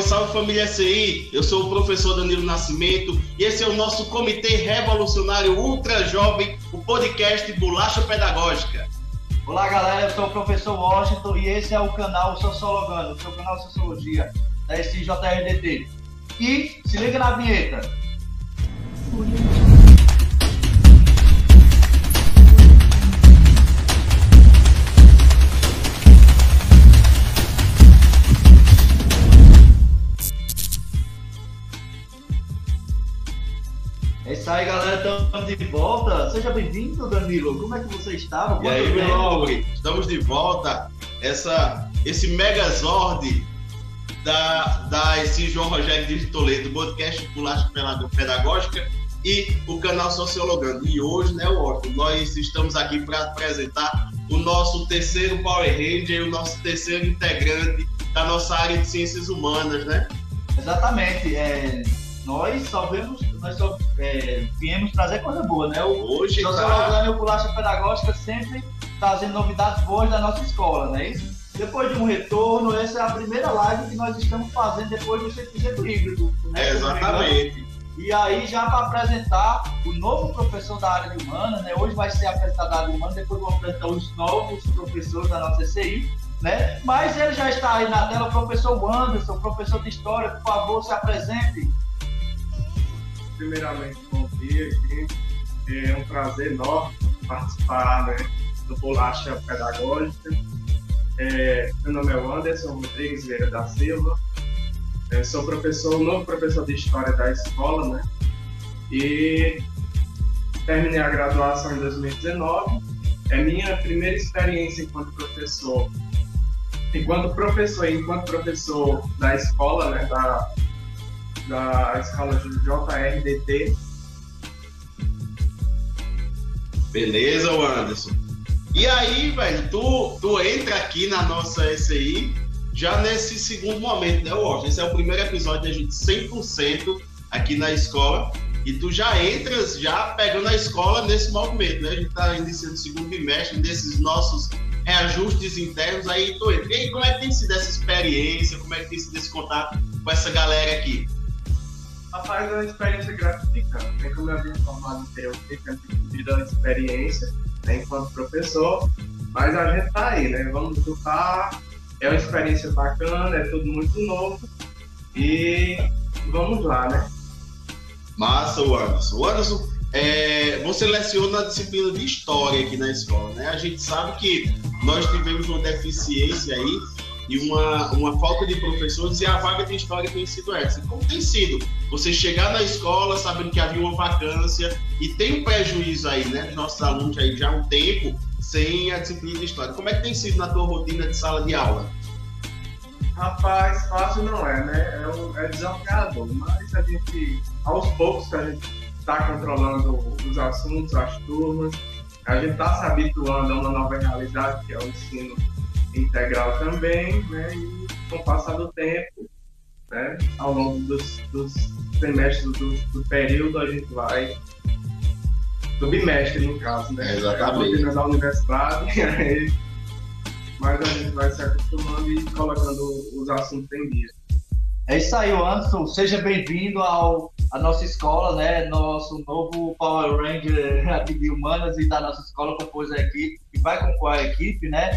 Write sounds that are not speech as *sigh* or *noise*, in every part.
Salve, salve família CI! Eu sou o professor Danilo Nascimento e esse é o nosso Comitê Revolucionário Ultra Jovem, o podcast Bolacha Pedagógica. Olá galera, eu sou o professor Washington e esse é o canal Sociologando, o seu canal de Sociologia da SJRDT. E se liga na vinheta. Isso aí, galera. Estamos de volta. Seja bem-vindo, Danilo. Como é que você estava? E aí, estamos de volta. Essa, esse megazord da, da esse João Rogério de Toledo, podcast Bolacha Pedagógica e o canal Sociologando. E hoje, né, Washington, nós estamos aqui para apresentar o nosso terceiro Power Ranger, o nosso terceiro integrante da nossa área de ciências humanas, né? Exatamente. É, nós só vemos, nós só é, viemos trazer coisa boa, né? O Hoje, Sociologando tá... e o Bolacha Pedagógica sempre trazendo novidades boas da nossa escola, não é isso? Depois de um retorno, essa é a primeira live que nós estamos fazendo depois do 100% híbrido. Né? É, exatamente. E aí, já para apresentar o novo professor da área de humanas, né? Hoje vai ser apresentado a área de humanas, depois vou apresentar os novos professores da nossa CI, né? Mas ele já está aí na tela, o professor Anderson, professor de História, por favor, se apresente. Primeiramente, bom dia, gente. É um prazer enorme participar né, do Bolacha Pedagógica. É, meu nome é Anderson Rodrigues Vieira da Silva. É, sou professor, novo professor de História da escola, né? E terminei a graduação em 2019. É minha primeira experiência enquanto professor. Enquanto professor, enquanto professor da escola, né? Da, da escola JRDT. Beleza, Anderson. E aí, velho, tu, tu entra aqui na nossa SI já nesse segundo momento, né, Washington? Esse é o primeiro episódio da gente 100% aqui na escola. E tu já entras já pegando a escola nesse movimento, né? A gente está iniciando o segundo bimestre, nesses nossos reajustes internos, aí tu entra. E aí, como é que tem sido essa experiência? Como é que tem sido esse contato com essa galera aqui? Rapaz, é uma experiência gratificante. Né? Como eu havia formado anteriormente, eu tive uma experiência né, enquanto professor, mas a gente tá aí, né? Vamos lutar. É uma experiência bacana, é tudo muito novo e vamos lá, né? Massa, o Anderson. O Anderson, é, você leciona a disciplina de história aqui na escola, né? A gente sabe que nós tivemos uma deficiência aí e uma, uma falta de professores e a vaga de história tem sido essa. Como tem sido? Você chegar na escola sabendo que havia uma vacância e tem um prejuízo aí, né? Nossos alunos aí já há um tempo sem a disciplina de história. Como é que tem sido na tua rotina de sala de aula? Rapaz, fácil não é, né? É, um, é desafiador, mas a gente, aos poucos que a gente está controlando os assuntos, as turmas, a gente está se habituando a uma nova realidade, que é o ensino integral também, né? E com o passar do tempo, né? Ao longo dos, dos semestres do, do, período, a gente vai do bimestre, no caso, né? Exatamente. A da universidade, *laughs* aí, mas a gente vai se acostumando e colocando os assuntos em dia. É isso aí, Anderson. Seja bem-vindo ao a nossa escola, né? Nosso novo Power Ranger *laughs* de Humanas e da nossa escola compôs a equipe, e vai compor a equipe, né?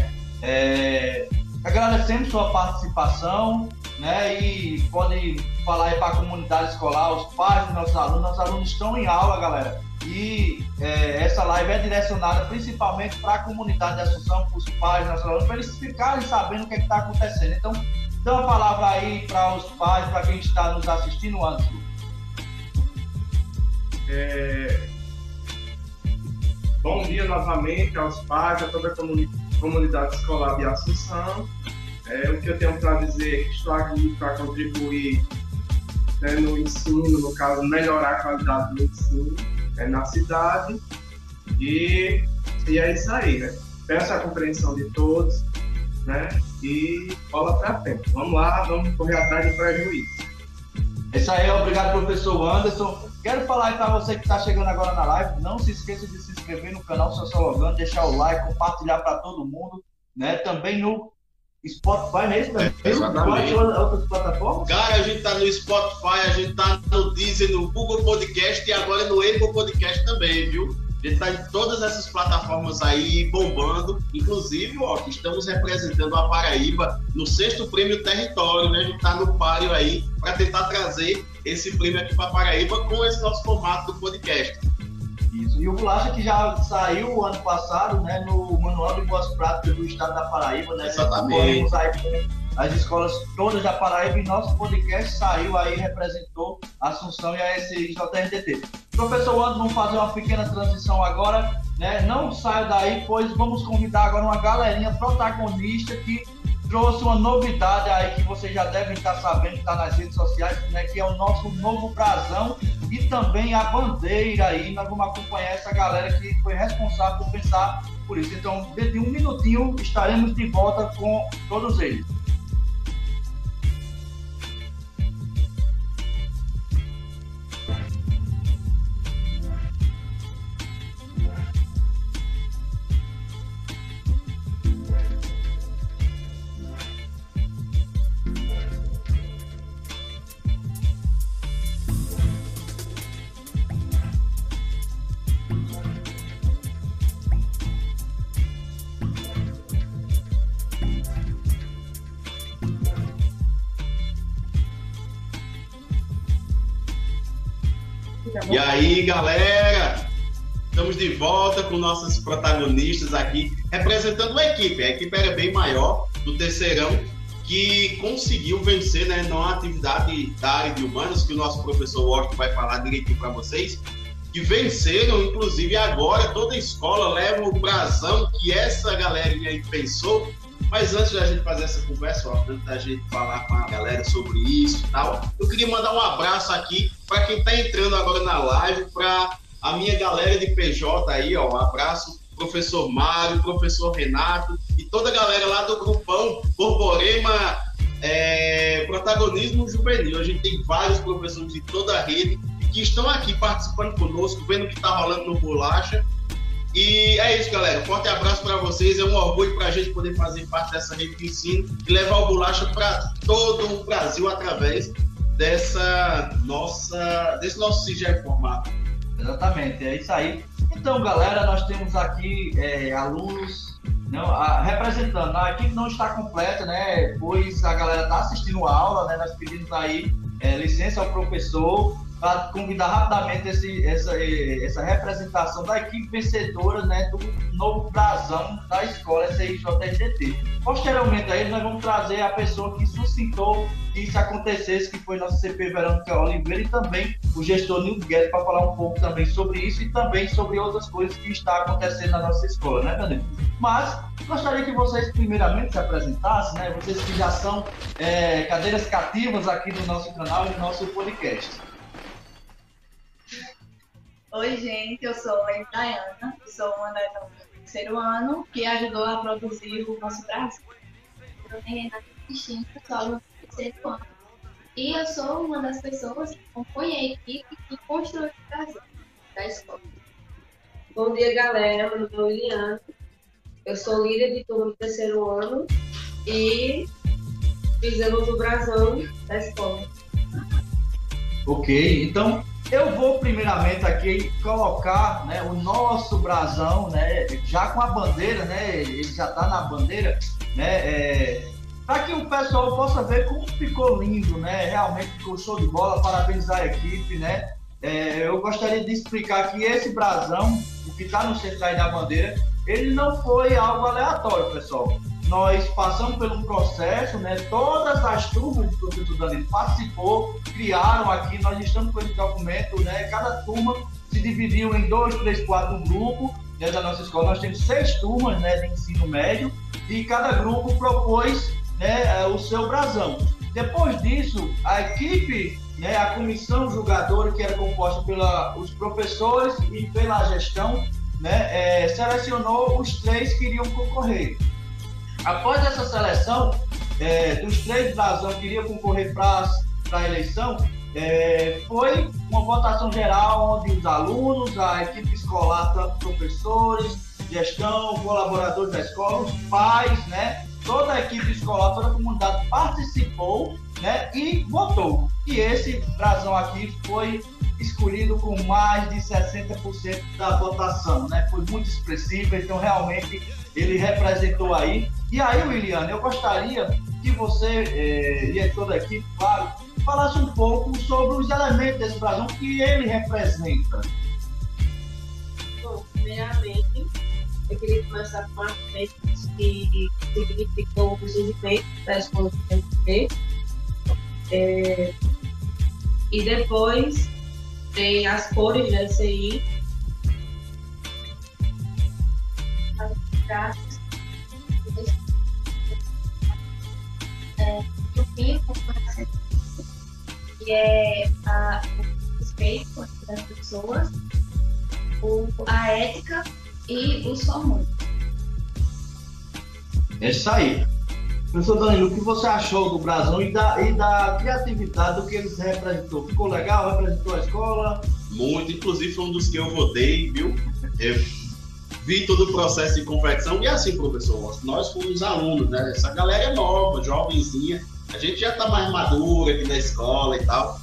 É, agradecemos sua participação, né? E pode falar aí para a comunidade escolar, os pais dos nossos alunos. Nossos alunos estão em aula, galera. E é, essa live é direcionada principalmente para a comunidade de Assunção, para os pais, nossos alunos, para eles ficarem sabendo o que é está acontecendo. Então, dá uma palavra aí para os pais, para quem está nos assistindo, Anderson. É... Bom dia novamente aos pais, a toda a comunidade comunidade escolar de Assunção. É, o que eu tenho para dizer é que estou aqui para contribuir né, no ensino, no caso, melhorar a qualidade do ensino né, na cidade. E, e é isso aí, né? Peço a compreensão de todos, né? E bola para frente. Vamos lá, vamos correr atrás de prejuízo. É isso aí, obrigado, professor Anderson. Quero falar aí para você que está chegando agora na live, não se esqueça de se inscrever no canal Sociologando, deixar o like, compartilhar para todo mundo, né? Também no Spotify mesmo, né? É, exatamente. outras plataformas? Cara, tá no Spotify, a gente tá no Deezer, no Google Podcast e agora no Apple Podcast também, viu? A gente tá em todas essas plataformas aí bombando. Inclusive, ó, que estamos representando a Paraíba no sexto prêmio território, né? A gente tá no páreo aí para tentar trazer esse prêmio aqui para Paraíba com esse nosso formato do podcast. Isso. E o Bolacha que já saiu ano passado, né, no Manual de Boas Práticas do Estado da Paraíba, né? Exatamente. Aí as escolas todas da Paraíba e nosso podcast saiu aí, representou a Assunção e a SIJRDT. Professor Anderson, vamos fazer uma pequena transição agora, né? Não saia daí, pois vamos convidar agora uma galerinha protagonista que trouxe uma novidade aí que vocês já devem estar sabendo, está nas redes sociais, né? Que é o nosso novo brasão e também a bandeira aí. Nós vamos acompanhar essa galera que foi responsável por pensar por isso. Então, dentro de um minutinho, estaremos de volta com todos eles. E aí, galera? Estamos de volta com nossos protagonistas aqui, representando uma equipe. A equipe era bem maior, do terceirão, que conseguiu vencer né, na atividade da área de humanos, que o nosso professor Washington vai falar direitinho para vocês, que venceram, inclusive agora toda a escola leva o brasão que essa galerinha aí pensou mas antes da gente fazer essa conversa, ó, antes da gente falar com a galera sobre isso e tal, eu queria mandar um abraço aqui para quem está entrando agora na live, para a minha galera de PJ aí, ó, um abraço professor Mário, professor Renato e toda a galera lá do grupão Borborema é, Protagonismo Juvenil. A gente tem vários professores de toda a rede que estão aqui participando conosco, vendo o que está rolando no Bolacha e é isso, galera. Forte abraço para vocês. É um orgulho para a gente poder fazer parte dessa rede de ensino e levar o bolacha para todo o Brasil através dessa nossa, desse nosso CIGE formato. Exatamente, é isso aí. Então, galera, nós temos aqui é, alunos não, a, representando. A equipe não está completa, né? Pois a galera está assistindo a aula, né? Nós pedimos aí é, licença ao professor para convidar rapidamente esse, essa, essa representação da equipe vencedora né, do novo brasão da escola SIJRDT. Posteriormente a ele, nós vamos trazer a pessoa que suscitou que isso acontecesse, que foi nosso CP Verônica Oliveira e também o gestor Nildo Guedes, para falar um pouco também sobre isso e também sobre outras coisas que está acontecendo na nossa escola, né, Danilo? Mas gostaria que vocês primeiramente se apresentassem, né? Vocês que já são é, cadeiras cativas aqui no nosso canal e no nosso podcast. Oi, gente, eu sou a Dayana, sou uma das alunas do terceiro ano que ajudou a produzir o nosso Brasil. Meu nome é Renata Cristina, sou aluna do terceiro ano. E eu sou uma das pessoas que compõe a equipe que construiu o Brasil da escola. Bom dia, galera. Meu nome é Liliana. Eu sou líder de turma do terceiro ano e fizemos o brasão da escola. Ok, então eu vou primeiramente aqui colocar né, o nosso brasão, né, já com a bandeira, né, ele já está na bandeira, né, é, para que o pessoal possa ver como ficou lindo, né, realmente ficou show de bola, parabenizar a equipe, né, é, eu gostaria de explicar que esse brasão, o que está no centro da bandeira, ele não foi algo aleatório, pessoal nós passamos por um processo, né? Todas as turmas de professor Danilo participou, criaram aqui, nós estamos com esse documento, né? Cada turma se dividiu em dois, três, quatro grupos dentro da nossa escola. Nós temos seis turmas, né, de ensino médio e cada grupo propôs, né, é, o seu brasão. Depois disso, a equipe, né, a comissão julgadora que era composta pelos professores e pela gestão, né, é, selecionou os três que iriam concorrer. Após essa seleção, é, dos três brasão que iriam concorrer para a eleição, é, foi uma votação geral onde os alunos, a equipe escolar, tanto professores, gestão, colaboradores da escola, os pais, né? Toda a equipe escolar, toda a comunidade participou né? E votou. E esse brasão aqui foi escolhido com mais de 60% da votação, né? Foi muito expressivo, então realmente ele representou aí. E aí, William, eu gostaria que você, é, diretor da equipe, claro, falasse um pouco sobre os elementos desse brasão que ele representa. Bom, primeiramente, eu queria começar com a frente que significou o surgimento da escola do PMT. É, e depois tem as cores da SCI, é, fim, que é o respeito das pessoas, o, a ética e o hormônios. É isso aí. Professor Danilo, o que você achou do Brasão e da, e da criatividade do que eles representou? Ficou legal? Representou a escola? Muito, inclusive foi um dos que eu votei, viu? Eu vi todo o processo de confecção. E assim, professor, nós fomos alunos, né? Essa galera é nova, jovenzinha. A gente já está mais madura aqui na escola e tal.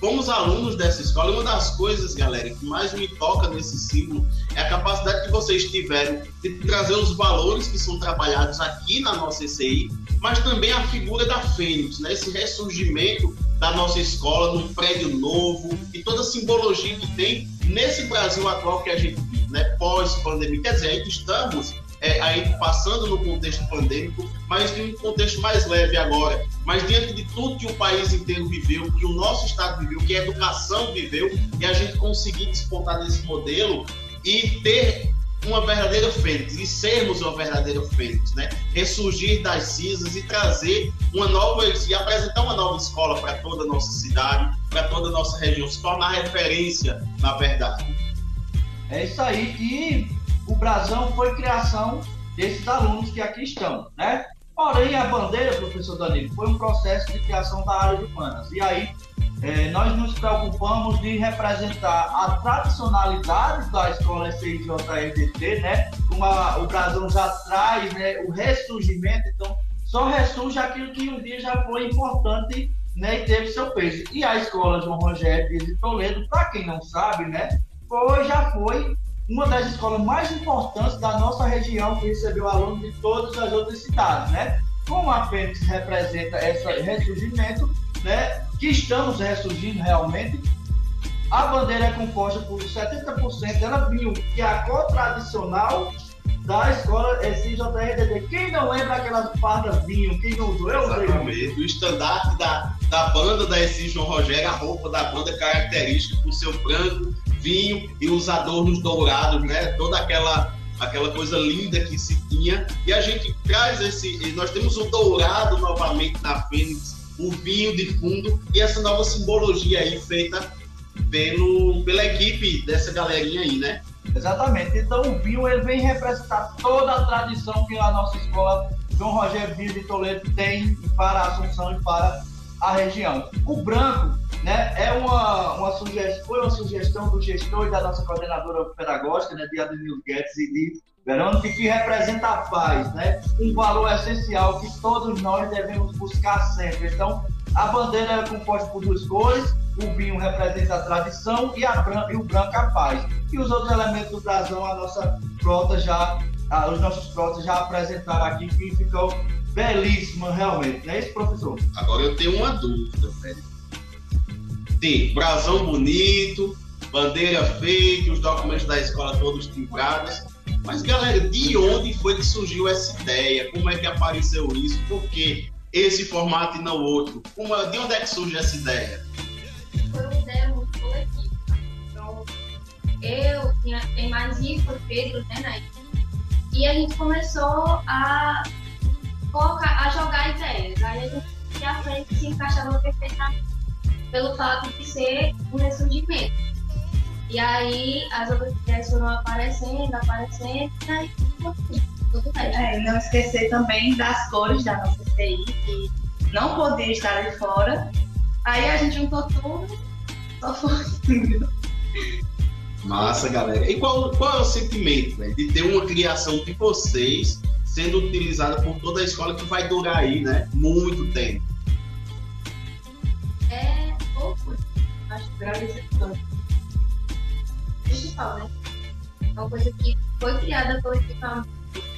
Fomos alunos dessa escola e uma das coisas, galera, que mais me toca nesse símbolo é a capacidade que vocês tiveram de trazer os valores que são trabalhados aqui na nossa ECI, mas também a figura da Fênix, né? esse ressurgimento da nossa escola num prédio novo e toda a simbologia que tem nesse Brasil atual que a gente vive, né? pós-pandemia. Quer dizer, ainda estamos é, aí passando no contexto pandêmico, mas em um contexto mais leve agora. Mas diante de tudo que o país inteiro viveu, que o nosso Estado viveu, que a educação viveu, e a gente conseguir despontar nesse modelo e ter uma verdadeira fênix, e sermos uma verdadeira fênix, né? Ressurgir das cinzas e trazer uma nova, e apresentar uma nova escola para toda a nossa cidade, para toda a nossa região, se tornar referência, na verdade. É isso aí. E o brasão foi criação desses alunos que aqui estão, né? Porém, a bandeira, professor Danilo, foi um processo de criação da área de humanas. E aí, é, nós nos preocupamos de representar a tradicionalidade da escola SIJRDT, né? Como a, o brasão já traz né, o ressurgimento, então só ressurge aquilo que um dia já foi importante né, e teve seu peso. E a escola João Rogério de Toledo, para quem não sabe, né, foi, já foi uma das escolas mais importantes da nossa região, que recebeu alunos de todas as outras cidades, né? Como a Fênix representa esse ressurgimento, né? Que estamos ressurgindo realmente, a bandeira é composta por 70% dela vinho, que é a cor tradicional da escola SJRDD. Quem não lembra aquelas fardas vinho? Quem não usou? Eu Exatamente. O estandarte da, da banda da SI João Rogério, a roupa da banda característica por seu branco, vinho e os adornos dourados, né? Toda aquela aquela coisa linda que se tinha. E a gente traz esse, nós temos o dourado novamente na Fênix, o vinho de fundo e essa nova simbologia aí feita pelo, pela equipe dessa galerinha aí, né? Exatamente. Então o vinho ele vem representar toda a tradição que a nossa escola João Rogério Vinho de Toledo tem para a Assunção e para a região. O branco né, é uma, uma sugestão, foi uma sugestão do gestor e da nossa coordenadora pedagógica, né, de Ademir Guedes e de Verônica, que representa a paz, né, um valor essencial que todos nós devemos buscar sempre. Então, a bandeira é composta por duas cores, o vinho representa a tradição e, a branca, e o branco a paz. E os outros elementos do brasão, a nossa frota já, a, os nossos frotas já apresentaram aqui, que ficou belíssima realmente, não é isso, professor? Agora eu tenho uma dúvida, velho ter brasão bonito, bandeira feita, os documentos da escola todos timbrados. Mas, galera, de onde foi que surgiu essa ideia? Como é que apareceu isso? Por que esse formato e não outro? Como, de onde é que surge essa ideia? Foi uma ideia muito coletiva. Então, eu, tinha, tem mais Pedro, né, Naí? E a gente começou a colocar, a jogar ideias. Aí a gente a frente se encaixava perfeitamente pelo fato de ser um ressurgimento. E aí as outras ideias foram aparecendo, aparecendo, e aí tudo bem. É, e não esquecer também das cores da nossa CI, que não podia estar de fora. Aí a gente juntou tudo, só foi Massa, galera. E qual, qual é o sentimento né, de ter uma criação de vocês sendo utilizada por toda a escola que vai durar aí, né? Muito tempo. Gratificante. Principal, né? É uma coisa que foi criada coletivamente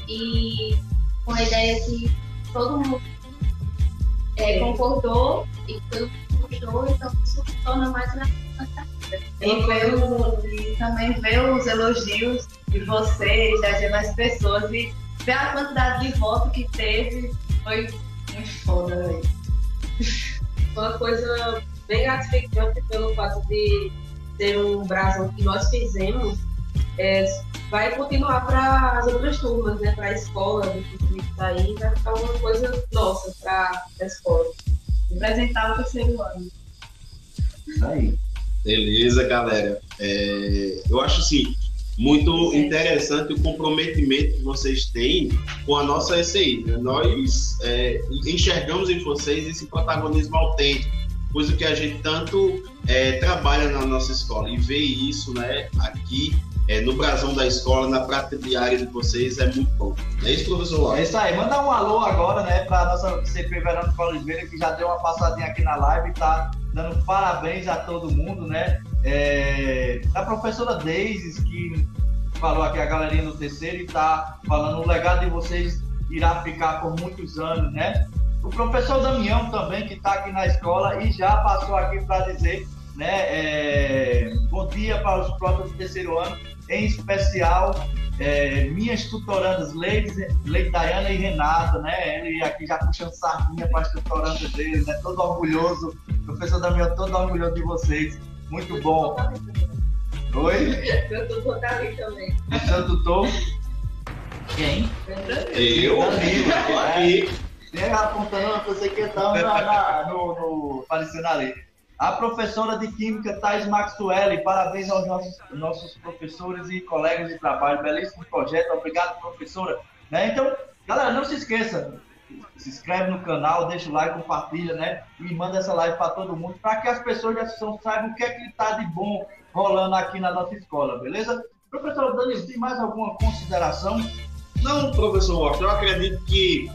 e com a ideia que todo mundo é, concordou e todo mundo gostou, então isso se torna mais gratificante. E ver o- e também ver os elogios de vocês, das demais pessoas e ver a quantidade de voto que teve foi muito foda, velho. Foi uma coisa bem gratificante pelo fato de ser um brasão que nós fizemos. é, vai continuar para as outras turmas, né? Para a escola, isso aí, vai ficar uma coisa nossa para a escola. Representar o terceiro ano. Isso aí. Beleza, galera. É, eu acho assim muito interessante o comprometimento que vocês têm com a nossa SI. né? Nós é, enxergamos em vocês esse protagonismo autêntico, coisa que a gente tanto é, trabalha na nossa escola e ver isso, né, aqui é, no brasão da escola, na prática diária de vocês é muito bom. É isso, professor É Laura? isso aí. Manda um alô agora, né, para nossa CP Verônica Oliveira, que já deu uma passadinha aqui na live e tá dando parabéns a todo mundo, né? É, a professora Deise, que falou aqui a galerinha do terceiro e tá falando o legado de vocês irá ficar por muitos anos, né? O professor Damião também, que está aqui na escola e já passou aqui para dizer, né, é, bom dia para os próximos do terceiro ano, em especial é, minhas tutorandas, Leide, Leide Dayana e Renata, né? Ele aqui já puxando sardinha para as tutorandas dele, né? Todo orgulhoso, professor Damião, todo orgulhoso de vocês. Muito bom. Oi? Eu tô botar ali também. Professor tutor. Quem? Eu, Danilo, tô é. aqui. Tem apontando uma coisa que na, no, no, ali. A professora de Química, Thais Maxwell, parabéns aos nossos, nossos professores e colegas de trabalho. Belíssimo projeto, obrigado, professora. Né? Então, galera, não se esqueça, se inscreve no canal, deixa o like, compartilha, né? E manda essa live para todo mundo, para que as pessoas da associação saibam o que é que está de bom rolando aqui na nossa escola, beleza? Professor Danilo, tem mais alguma consideração? Não, professor Washington, eu acredito que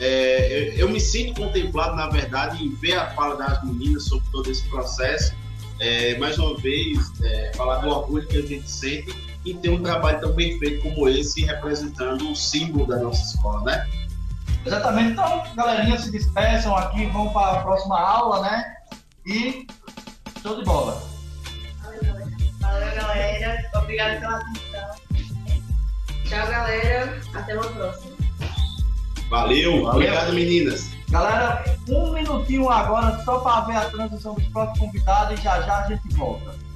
é, eu, eu me sinto contemplado, na verdade, em ver a fala das meninas sobre todo esse processo. É, mais uma vez, é, falar do orgulho que a gente sente em ter um trabalho tão bem feito como esse, representando o símbolo da nossa escola, né? Exatamente. Então, galerinha, se despeçam aqui, vão para a próxima aula, né? E show de bola. Valeu, galera. Obrigada pela atenção. Tchau, galera. Até uma próxima. Valeu, Valeu. obrigado, meninas. Galera, um minutinho agora só para ver a transição dos próximos convidados e já já a gente volta.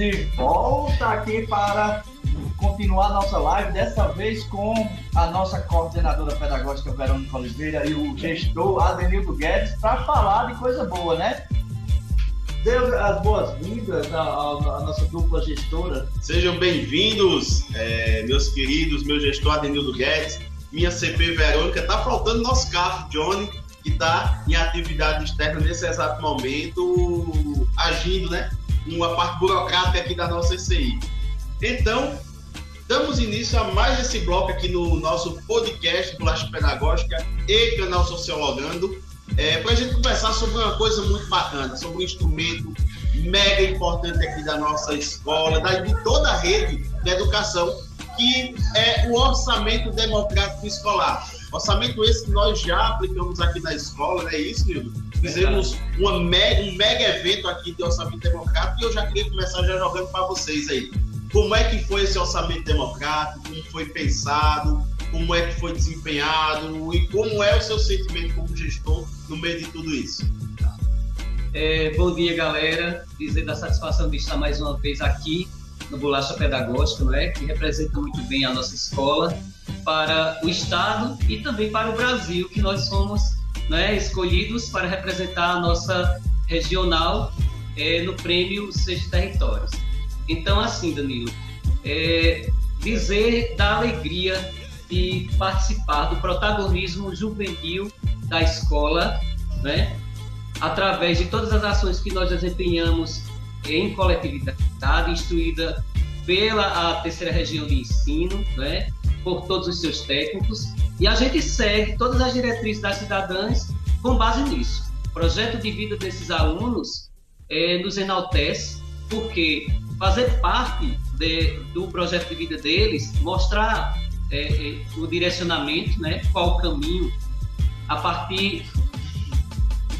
De volta aqui para continuar nossa live, dessa vez com a nossa coordenadora pedagógica Verônica Oliveira e o gestor Adenildo Guedes para falar de coisa boa, né? Dê as boas-vindas à, à- nossa dupla gestora. Sejam bem-vindos, é, meus queridos, meu gestor Adenildo Guedes, minha CP Verônica. Tá faltando nosso CAF, Johnny, que está em atividade externa nesse exato momento, agindo, né? Uma parte burocrática aqui da nossa SCI. Então, damos início a mais esse bloco aqui no nosso podcast Bolacha Pedagógica e canal Sociologando, para a gente conversar sobre uma coisa muito bacana, sobre um instrumento mega importante aqui da nossa escola, da, de toda a rede de educação, que é o orçamento democrático escolar. Orçamento esse que nós já aplicamos aqui na escola, não é isso, Nildo? Fizemos uma mega, um mega evento aqui de orçamento democrático e eu já queria começar já jogando para vocês aí. Como é que foi esse orçamento democrático? Como foi pensado? como é que foi desempenhado e como é o seu sentimento como gestor no meio de tudo isso. É, bom dia, galera. Dizer da satisfação de estar mais uma vez aqui no Bolacha Pedagógica, não é? que representa muito bem a nossa escola para o Estado e também para o Brasil, que nós somos né, escolhidos para representar a nossa regional é, no prêmio Seis Territórios. Então, assim, Danilo, é, dizer da alegria de participar do protagonismo juvenil da escola, né, através de todas as ações que nós desempenhamos em coletividade, instruída pela a terceira região de ensino, né, por todos os seus técnicos, e a gente segue todas as diretrizes das cidadãs com base nisso. O projeto de vida desses alunos é, nos enaltece, porque fazer parte de, do projeto de vida deles, mostrar é, é, o direcionamento, né, qual o caminho, a partir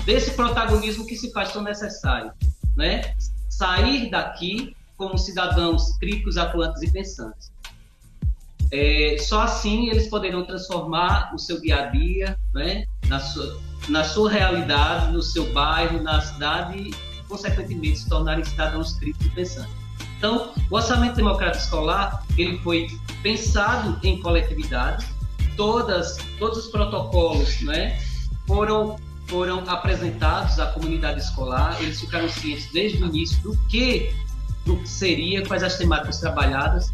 desse protagonismo que se faz tão necessário, né? Sair daqui como cidadãos críticos, atuantes e pensantes. É, só assim eles poderão transformar o seu dia a dia, né, na sua, na sua realidade, no seu bairro, na cidade e, consequentemente, se tornarem cidadãos críticos e pensantes. Então, o orçamento democrático escolar ele foi pensado em coletividade. Todas, todos os protocolos, né, foram foram apresentados à comunidade escolar. Eles ficaram cientes desde o início do que, do que seria, quais as temáticas trabalhadas.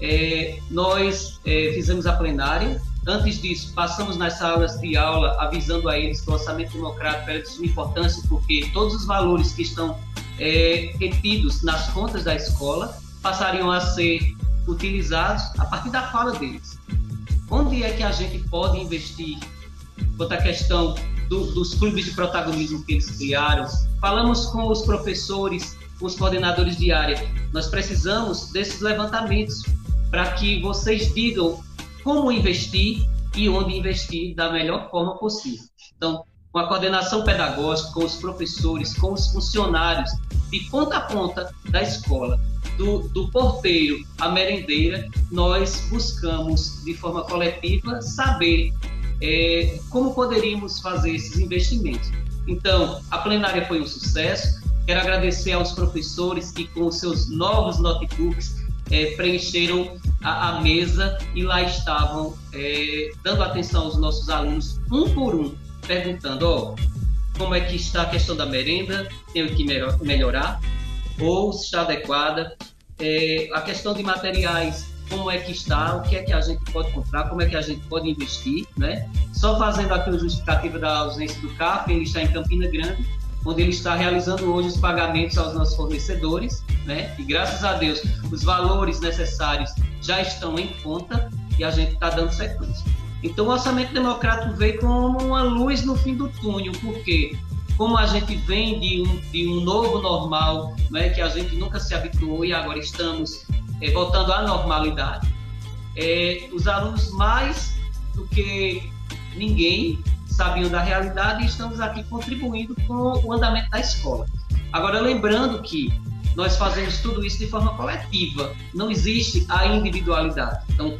É, nós é, fizemos a plenária. Antes disso, passamos nas salas de aula avisando a eles que o orçamento democrático era de suma importância, porque todos os valores que estão é, retidos nas contas da escola passariam a ser utilizados a partir da fala deles. Onde é que a gente pode investir? Quanto à questão do, dos clubes de protagonismo que eles criaram, falamos com os professores, os coordenadores de área. Nós precisamos desses levantamentos para que vocês digam como investir e onde investir da melhor forma possível. Então, com a coordenação pedagógica, com os professores, com os funcionários, de ponta a ponta da escola, do, do porteiro à merendeira, nós buscamos, de forma coletiva, saber é, como poderíamos fazer esses investimentos. Então, a plenária foi um sucesso. Quero agradecer aos professores que, com seus novos notebooks, é, preencheram a, a, mesa e lá estavam é, dando atenção aos nossos alunos, um por um, perguntando: ó, como é que está a questão da merenda, tenho que melhorar, ou se está adequada. É, a questão de materiais, como é que está, o que é que a gente pode comprar, como é que a gente pode investir, né? Só fazendo aqui o justificativo da ausência do CAF, ele está em Campina Grande, onde ele está realizando hoje os pagamentos aos nossos fornecedores, né? E graças a Deus, os valores necessários já estão em conta e a gente está dando sequência. Então, o orçamento democrático veio como uma luz no fim do túnel, porque como a gente vem de um, de um novo normal, né, que a gente nunca se habituou e agora estamos é, voltando à normalidade, é, os alunos mais do que ninguém sabiam da realidade e estamos aqui contribuindo com o andamento da escola. Agora, lembrando que nós fazemos tudo isso de forma coletiva, não existe a individualidade. Então,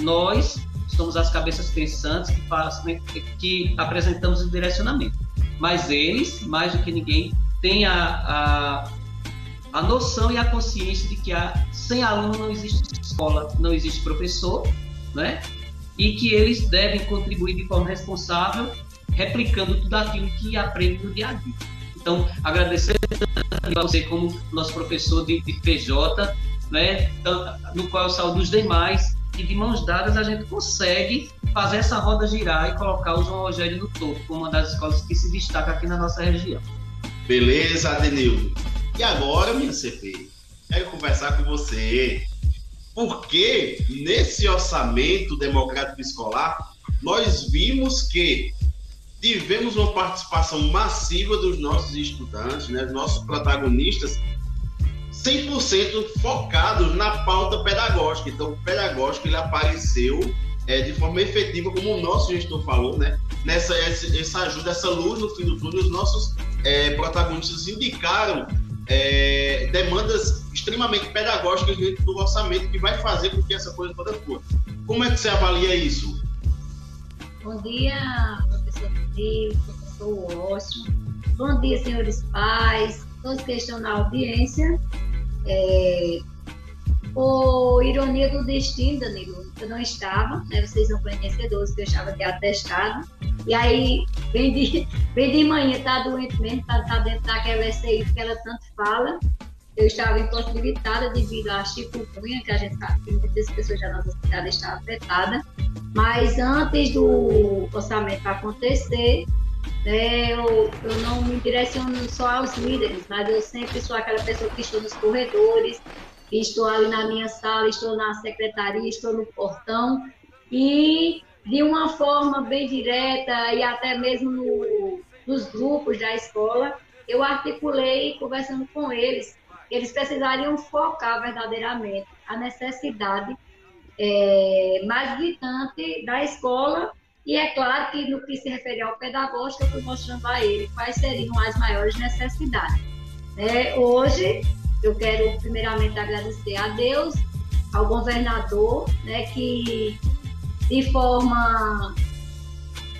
nós somos as cabeças pensantes que, faz, né, que apresentamos o direcionamento. Mas eles, mais do que ninguém, têm a, a, a noção e a consciência de que a, sem aluno não existe escola, não existe professor, né? E que eles devem contribuir de forma responsável, replicando tudo aquilo que aprendem no dia a dia. Então, agradecer a você como nosso professor de, de PJ, né, no qual eu saúdo os demais e de mãos dadas a gente consegue fazer essa roda girar e colocar o João Rogério no topo, como uma das escolas que se destaca aqui na nossa região. Beleza, Adenildo. E agora, minha CP, quero conversar com você, porque nesse orçamento democrático escolar, nós vimos que tivemos uma participação massiva dos nossos estudantes, né, dos nossos protagonistas, 100% focados na pauta pedagógica. Então, o pedagógico ele apareceu é, de forma efetiva, como o nosso gestor falou, né? Nessa essa, ajuda, essa luz no fim do túnel, os nossos é, protagonistas indicaram é, demandas extremamente pedagógicas dentro do orçamento que vai fazer com que essa coisa toda flua. Como é que você avalia isso? Bom dia, professor Felipe, professor Washington. Bom dia, senhores pais, todos que estão na audiência. É, por ironia do destino, Danilo, eu não estava, né? Vocês são conhecedores que eu estava aqui atestado. E aí, bem de, bem de manhã, tá doente mesmo, tá, tá dentro daquela STI que ela tanto fala. Eu estava impossibilitada devido à chikungunya, que a gente sabe que muitas pessoas da nossa cidade estão afetadas. Mas antes do orçamento acontecer, né, eu, eu não me direciono só aos líderes, mas eu sempre sou aquela pessoa que estou nos corredores, estou ali na minha sala, estou na secretaria, estou no portão e de uma forma bem direta e até mesmo no, nos grupos da escola, eu articulei conversando com eles, eles precisariam focar verdadeiramente a necessidade é, mais gritante da escola e é claro que no que se refere ao pedagógico, eu fui mostrando a ele quais seriam as maiores necessidades. É, hoje, eu quero primeiramente agradecer a Deus, ao governador, né, que de forma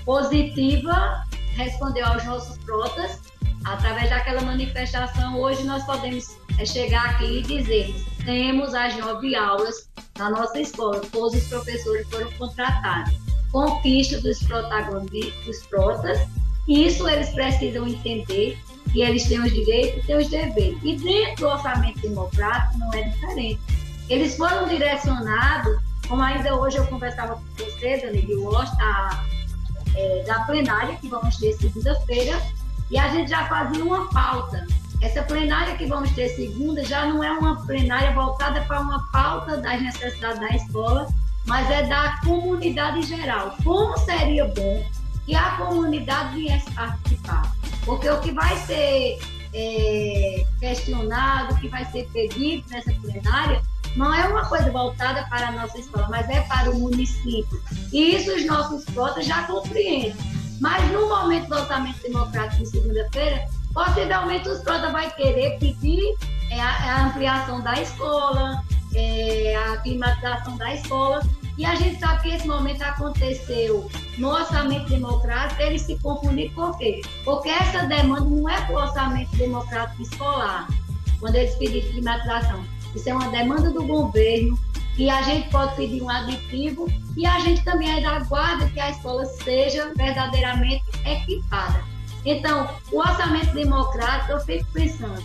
positiva respondeu aos nossos protas. Através daquela manifestação, hoje nós podemos é, chegar aqui e dizer: temos as nove aulas na nossa escola, todos os professores foram contratados. Conquista dos protagonistas, dos protas, isso eles precisam entender que eles têm os direitos e têm os deveres. E dentro do orçamento democrático não é diferente. Eles foram direcionados, como ainda hoje eu conversava com você, Dani Walsh, da, é, da plenária que vamos ter segunda-feira, e a gente já fazia uma pauta. Essa plenária que vamos ter segunda já não é uma plenária voltada para uma pauta das necessidades da escola, mas é da comunidade em geral. Como seria bom que a comunidade viesse participar? Porque o que vai ser é, questionado, o que vai ser pedido nessa plenária, não é uma coisa voltada para a nossa escola, mas é para o município. E isso os nossos cotas já compreendem. Mas no momento do orçamento democrático de segunda-feira, possivelmente os cotas vai querer pedir é, a, a, ampliação da escola, é, a climatização da escola, e a gente sabe que esse momento aconteceu no orçamento democrático, eles se confundem por quê? Porque essa demanda não é para o orçamento democrático escolar, quando eles pediram climatização. Isso é uma demanda do governo, e a gente pode pedir um aditivo, e a gente também é da guarda que a escola seja verdadeiramente equipada. Então, o orçamento democrático, eu fico pensando,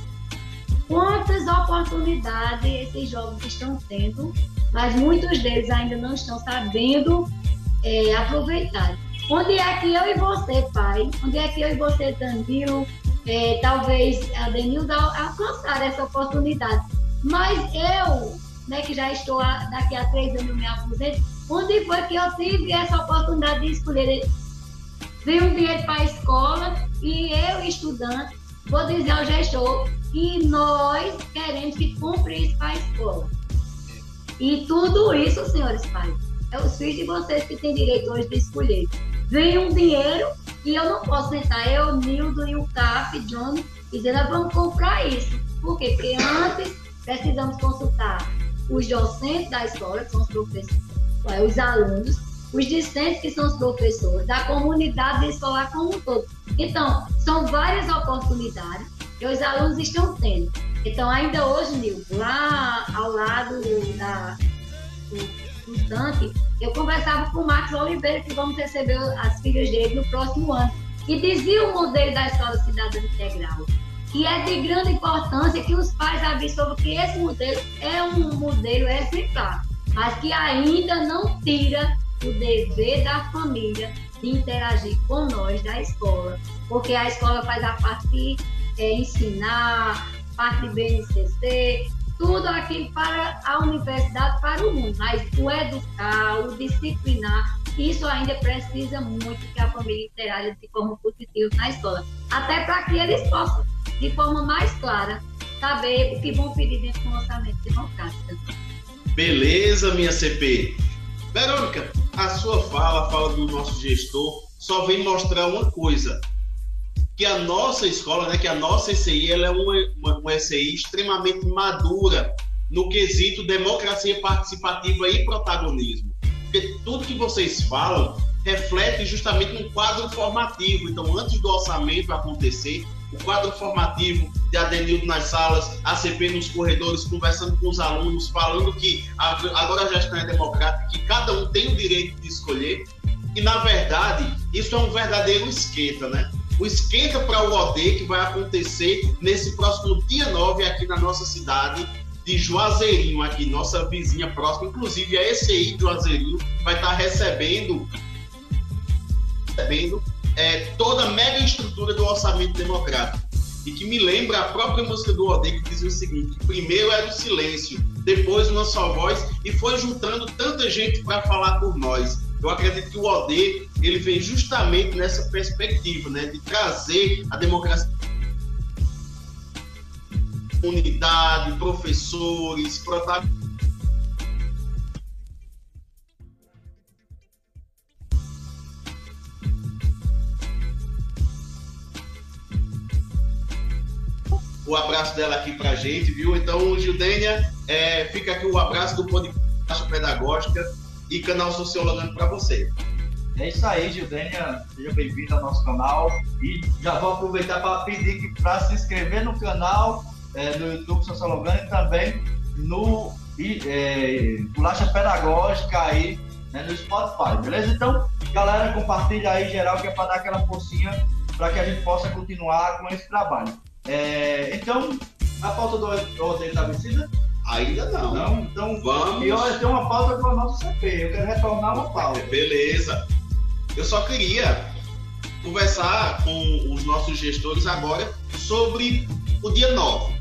quantas oportunidades esses jovens estão tendo mas muitos deles ainda não estão sabendo é, aproveitar. Onde é que eu e você, pai, onde é que eu e você, Danilo, é, talvez a Denilda alcançar essa oportunidade. Mas eu, né, que já estou a, daqui a três anos me aposento, onde foi que eu tive essa oportunidade de escolher? Veio um dinheiro para a escola e eu, estudante, vou dizer ao gestor que nós queremos que cumpra isso para a escola. E tudo isso, senhores pais, é os filhos de vocês que têm direito hoje de escolher. Vem um dinheiro e eu não posso sentar eu, Nildo e o CAF, Johnny, e dizer, nós vamos comprar isso. Por quê? Porque antes precisamos consultar os docentes da escola, que são os professores, os alunos, os discentes, que são os professores, da comunidade escolar como um todo. Então, são várias oportunidades que os alunos estão tendo. Então, ainda hoje, Nil, lá ao lado da, do, do tanque, eu conversava com o Marcos Oliveira, que vamos receber as filhas dele no próximo ano, e dizia o modelo da Escola Cidadã Integral, que é de grande importância que os pais absorvam que esse modelo é um modelo exemplar, mas que ainda não tira o dever da família de interagir com nós da escola, porque a escola faz a parte é, ensinar, parte de BNCC, tudo aquilo para a universidade, para o mundo. Mas o educar, o disciplinar, isso ainda precisa muito que a família interaja de forma positiva na escola. Até para que eles possam, de forma mais clara, saber o que vão pedir dentro do orçamento democrático. Beleza, minha CP. Verônica, a sua fala, a fala do nosso gestor, só vem mostrar uma coisa que a nossa escola, né, que a nossa ECI, ela é uma, uma, uma ECI extremamente madura no quesito democracia participativa e protagonismo. Porque tudo que vocês falam reflete justamente um quadro formativo. Então, antes do orçamento acontecer, o quadro formativo de Adenildo nas salas, ACP nos corredores, conversando com os alunos, falando que agora a gestão é democrática, que cada um tem o direito de escolher. E, na verdade, isso é um verdadeiro esquenta, né? O esquenta para o OD que vai acontecer nesse próximo dia 9 aqui na nossa cidade de Juazeirinho, aqui, nossa vizinha próxima. Inclusive, a ECI de Juazeirinho vai estar recebendo, recebendo é, toda a mega estrutura do orçamento democrático. E que me lembra a própria música do OD que dizia o seguinte: primeiro era o silêncio, depois uma só voz, e foi juntando tanta gente para falar por nós. Eu acredito que o OD ele vem justamente nessa perspectiva, né, de trazer a democracia unidade, professores, protagonistas. O abraço dela aqui pra gente, viu? Então, Gildênia, é, fica aqui o abraço do podcast Pedagógica e canal Sociologando para você. É isso aí, Gildênia. Seja bem-vindo ao nosso canal. E já vou aproveitar para pedir para se inscrever no canal é, no YouTube Sociologando e também no é, Bolacha Pedagógica aí né, no Spotify, beleza? Então, galera, compartilha aí geral que é para dar aquela forcinha para que a gente possa continuar com esse trabalho. É, então, a pauta do ordem estabelecida? Ainda não. Não, então vamos. E olha, tem uma pauta com a nossa CP. Eu quero retornar uma pauta. Beleza. Eu só queria conversar com os nossos gestores agora sobre o dia 9.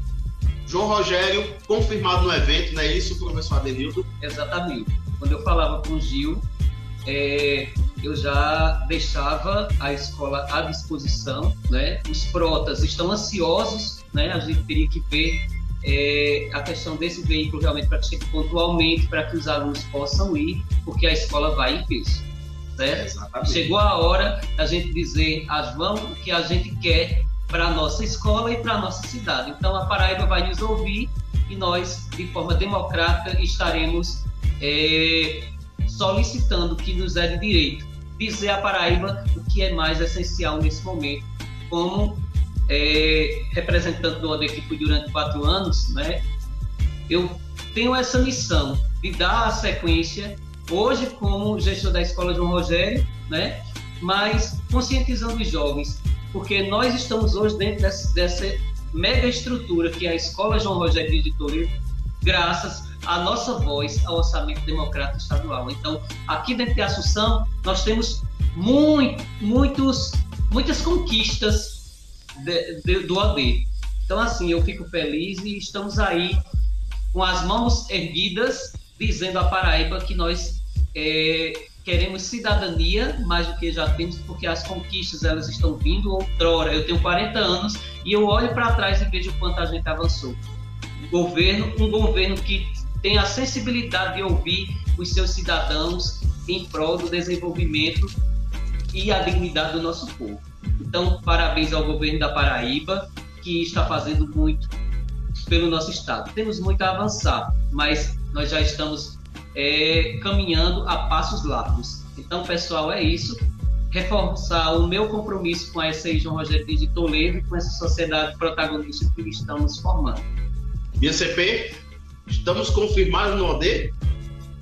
João Rogério, confirmado no evento, não é isso, professor Adenildo? Exatamente. Quando eu falava com o Gil, é, eu já deixava a escola à disposição, né? Os protas estão ansiosos, né? A gente teria que ver é, a questão desse veículo realmente para que chegue pontualmente, para que os alunos possam ir, porque a escola vai em peso. Certo? É, Chegou a hora da gente dizer a João o que a gente quer para a nossa escola e para a nossa cidade. Então a Paraíba vai nos ouvir e nós, de forma democrática, estaremos é, solicitando que nos é de direito dizer à Paraíba o que é mais essencial nesse momento, como é, representante do ODE que fui durante quatro anos, né, eu tenho essa missão de dar a sequência, hoje como gestor da Escola João Rogério, né, mas conscientizando os jovens porque nós estamos hoje dentro dessa, dessa mega estrutura que é a Escola João Rogério de Toledo, graças à nossa voz ao orçamento democrático estadual. Então, aqui dentro de Assunção, nós temos muito, muitos, muitas conquistas de, de, do OD. Então, assim, eu fico feliz e estamos aí com as mãos erguidas, dizendo à Paraíba que nós é, queremos cidadania mais do que já temos, porque as conquistas elas estão vindo outrora. Eu tenho 40 anos e eu olho para trás e vejo o quanto a gente avançou. Governo, um governo que tem a sensibilidade de ouvir os seus cidadãos em prol do desenvolvimento e a dignidade do nosso povo. Então, parabéns ao governo da Paraíba, que está fazendo muito pelo nosso estado. Temos muito a avançar, mas nós já estamos é, caminhando a passos largos. Então, pessoal, é isso. Reforçar o meu compromisso com a SAI João Rogério de Toledo e com essa sociedade protagonista que estamos formando. E a CP, estamos confirmados no OD?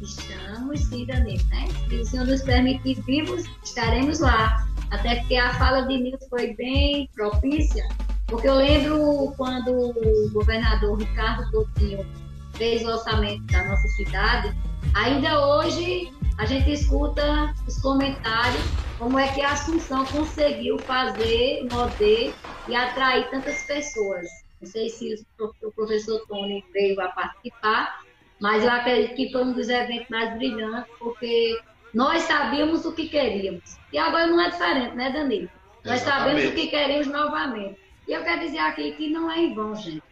Estamos, sim, Danilo. Né? Se o Senhor nos permitir vivos, estaremos lá. Até porque a fala de Nilson foi bem propícia, porque eu lembro quando o governador Ricardo Coutinho fez o orçamento da nossa cidade, Ainda hoje a gente escuta os comentários como é que a Assunção conseguiu fazer, mover e atrair tantas pessoas. Não sei se o professor Tony veio a participar, mas eu acredito que foi um dos eventos mais brilhantes, porque nós sabíamos o que queríamos. E agora não é diferente, né, Danilo? Nós sabemos o que queremos novamente. E eu quero dizer aqui que não é em vão, gente.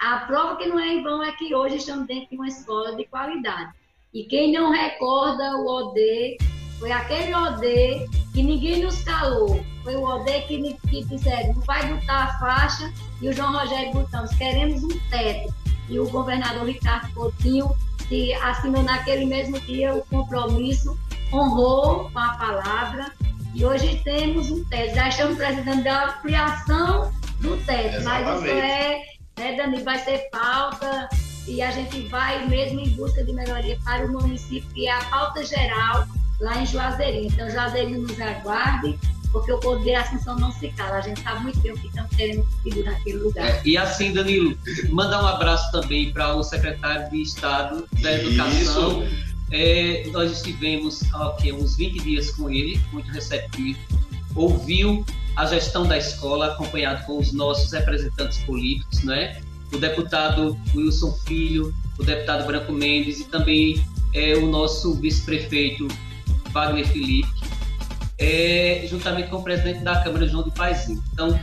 A prova que não é em vão é que hoje estamos dentro de uma escola de qualidade. E quem não recorda o OD, Foi aquele OD que ninguém nos calou. Foi o OD que, que disseram, não vai botar a faixa, e o João Rogério botamos, queremos um teto. E o governador Ricardo Coutinho assinou naquele mesmo dia o compromisso, honrou com a palavra, e hoje temos um teto. Já estamos precisando da ampliação do teto, Exatamente. mas isso é, né, Dani, vai ser pauta e a gente vai mesmo em busca de melhoria para o município, que é a pauta geral lá em Juazeirinho. Então, Juazeirinho nos aguarde, porque o poder Assunção não se cala. A gente está muito tempo que estamos querendo seguir naquele lugar. É, e assim, Danilo, mandar um abraço também para o secretário de Estado da Educação. É, nós estivemos okay, uns 20 dias com ele, muito receptivo, ouviu a gestão da escola, acompanhado com os nossos representantes políticos, né? o deputado Wilson Filho, o deputado Branco Mendes e também é, o nosso vice-prefeito Wagner Felipe, é, juntamente com o presidente da Câmara, João de Paizinho. Então,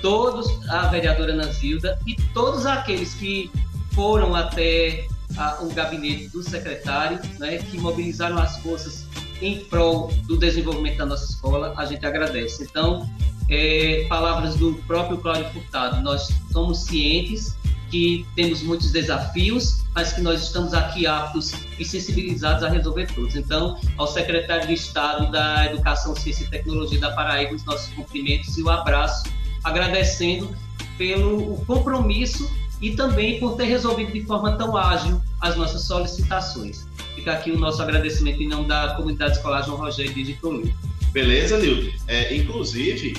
todos, a vereadora Nazilda e todos aqueles que foram até a, o gabinete do secretário, né, que mobilizaram as forças em prol do desenvolvimento da nossa escola, a gente agradece. Então, é, palavras do próprio Cláudio Furtado, nós somos cientes que temos muitos desafios, mas que nós estamos aqui aptos e sensibilizados a resolver todos. Então, ao secretário de Estado da Educação, Ciência e Tecnologia da Paraíba, os nossos cumprimentos e o abraço, agradecendo pelo compromisso e também por ter resolvido de forma tão ágil as nossas solicitações. Fica aqui o nosso agradecimento em nome da comunidade escolar João Rogério de Tolui. Beleza, Nilton? É, inclusive,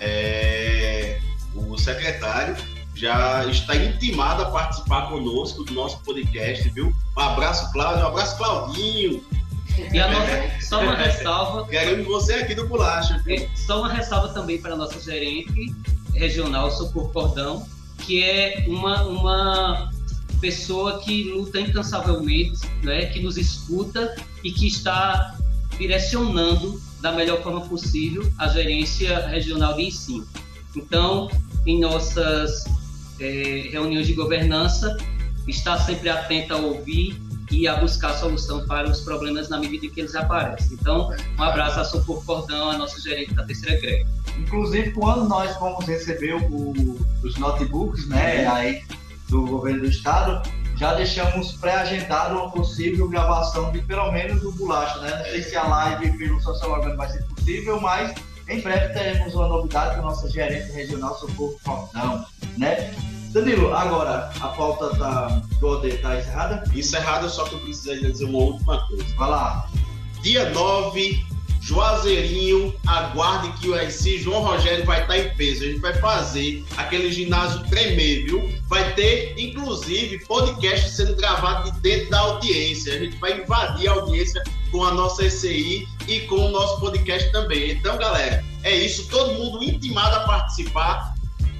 é, o secretário já está intimado a participar conosco do nosso podcast, viu? Um abraço, Cláudio, um abraço, Claudinho. E a nossa, só uma ressalva. *laughs* Queremos você aqui do Bolacha. Viu? É, só uma ressalva também para a nossa gerente regional, Socorro Cordão, que é uma, uma pessoa que luta incansavelmente, né, que nos escuta e que está direcionando da melhor forma possível a gerência regional de ensino. Então, em nossas é, reuniões de governança, está sempre atenta a ouvir e a buscar solução para os problemas na medida em que eles aparecem. Então, um abraço a Socorro Cordão, a nossa gerente da terceira greve. Inclusive, quando nós vamos receber o, os notebooks, né, aí do governo do estado, já deixamos pré-agendado uma possível gravação de pelo menos o Bolacha, né? Não sei se a live pelo Sociologando vai ser possível, mas em breve teremos uma novidade com a nossa gerente regional Socorro Cordão, né? Danilo, agora a pauta tá, do OD está encerrada? Encerrada, só que eu preciso dizer uma última coisa. Vai lá. Dia 9 Juazeirinho, aguarde que o IC João Rogério vai estar em peso. A gente vai fazer aquele ginásio tremer, viu? Vai ter, inclusive, podcast sendo gravado de dentro da audiência. A gente vai invadir a audiência com a nossa ECI e com o nosso podcast também. Então, galera, é isso. Todo mundo intimado a participar.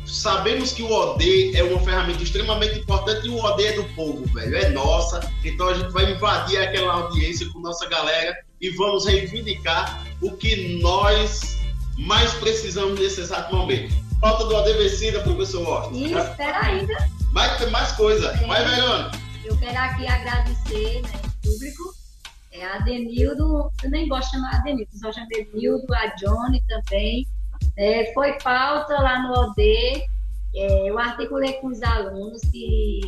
Sabemos que o OD é uma ferramenta extremamente importante e o OD é do povo, velho. É nossa. Então a gente vai invadir aquela audiência com nossa galera e vamos reivindicar o que nós mais precisamos nesse exato momento. Falta do AD vencida, professor Washington. E espera ainda. Vai ter mais coisa. É, Vai, Verônica. Eu quero aqui agradecer, né, público, é, a Denildo, eu nem gosto de chamar a Denildo, só chamo Denildo, a Johnny também. É, foi pauta lá no OD, é, eu articulei com os alunos que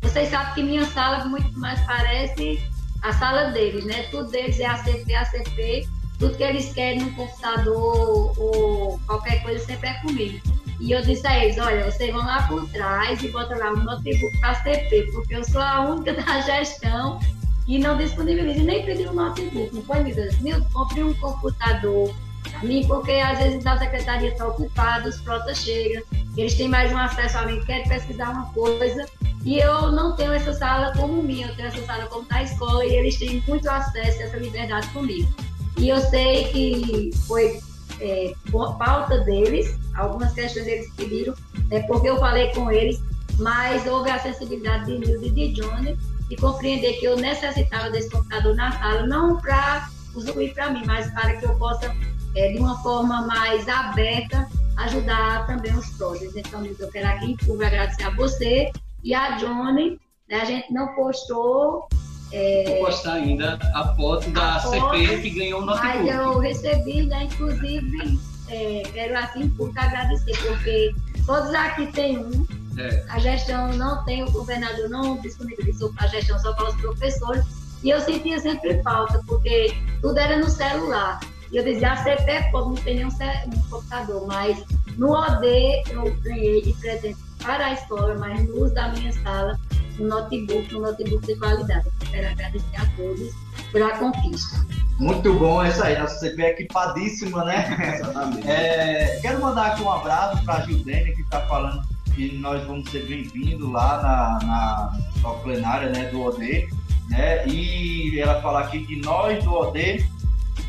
vocês sabem que minha sala muito mais parece a sala deles, né? Tudo deles é ACP, ACP, tudo que eles querem no computador ou qualquer coisa sempre é comigo. E eu disse a eles, olha, vocês vão lá por trás e botam lá o notebook ACP, porque eu sou a única *laughs* da gestão que não disponibiliza nem pediu um notebook. Não foi, Deus? Nilton, compre um computador para mim, porque às vezes a secretaria está ocupada, os frotas chegam, eles têm mais um acesso a mim, querem pesquisar uma coisa, e eu não tenho essa sala como minha, eu tenho essa sala como da escola e eles têm muito acesso a essa liberdade comigo. E eu sei que foi é, pauta deles, algumas questões eles pediram, é porque eu falei com eles, mas houve a sensibilidade de Nildo e de Johnny e compreender que eu necessitava desse computador na sala, não para usufruir para mim, mas para que eu possa, é, de uma forma mais aberta, ajudar também os próximos. Então, eu quero aqui em público agradecer a você e a Johnny, né, a gente não postou É, Vou postar ainda a foto da a CP foto, que ganhou o notebook. Mas eu recebi, né? Inclusive, é, quero assim por agradecer, porque todos aqui têm um. É. A gestão não tem, o governador não disponibilizou a gestão só para os professores. E eu sentia sempre falta, porque tudo era no celular. E eu dizia, a CP é não tem nenhum um computador, mas no OD eu ganhei de presente para a escola, mas no uso da minha sala, um notebook, um notebook de qualidade. Eu quero agradecer a todos por a conquista. Muito bom essa aí, nossa CP é equipadíssima, né? Exatamente. É, quero mandar aqui um abraço para a Gildênia, que está falando que nós vamos ser bem-vindos lá na, na, na plenária né, do OD. Né? E ela fala aqui que nós do OD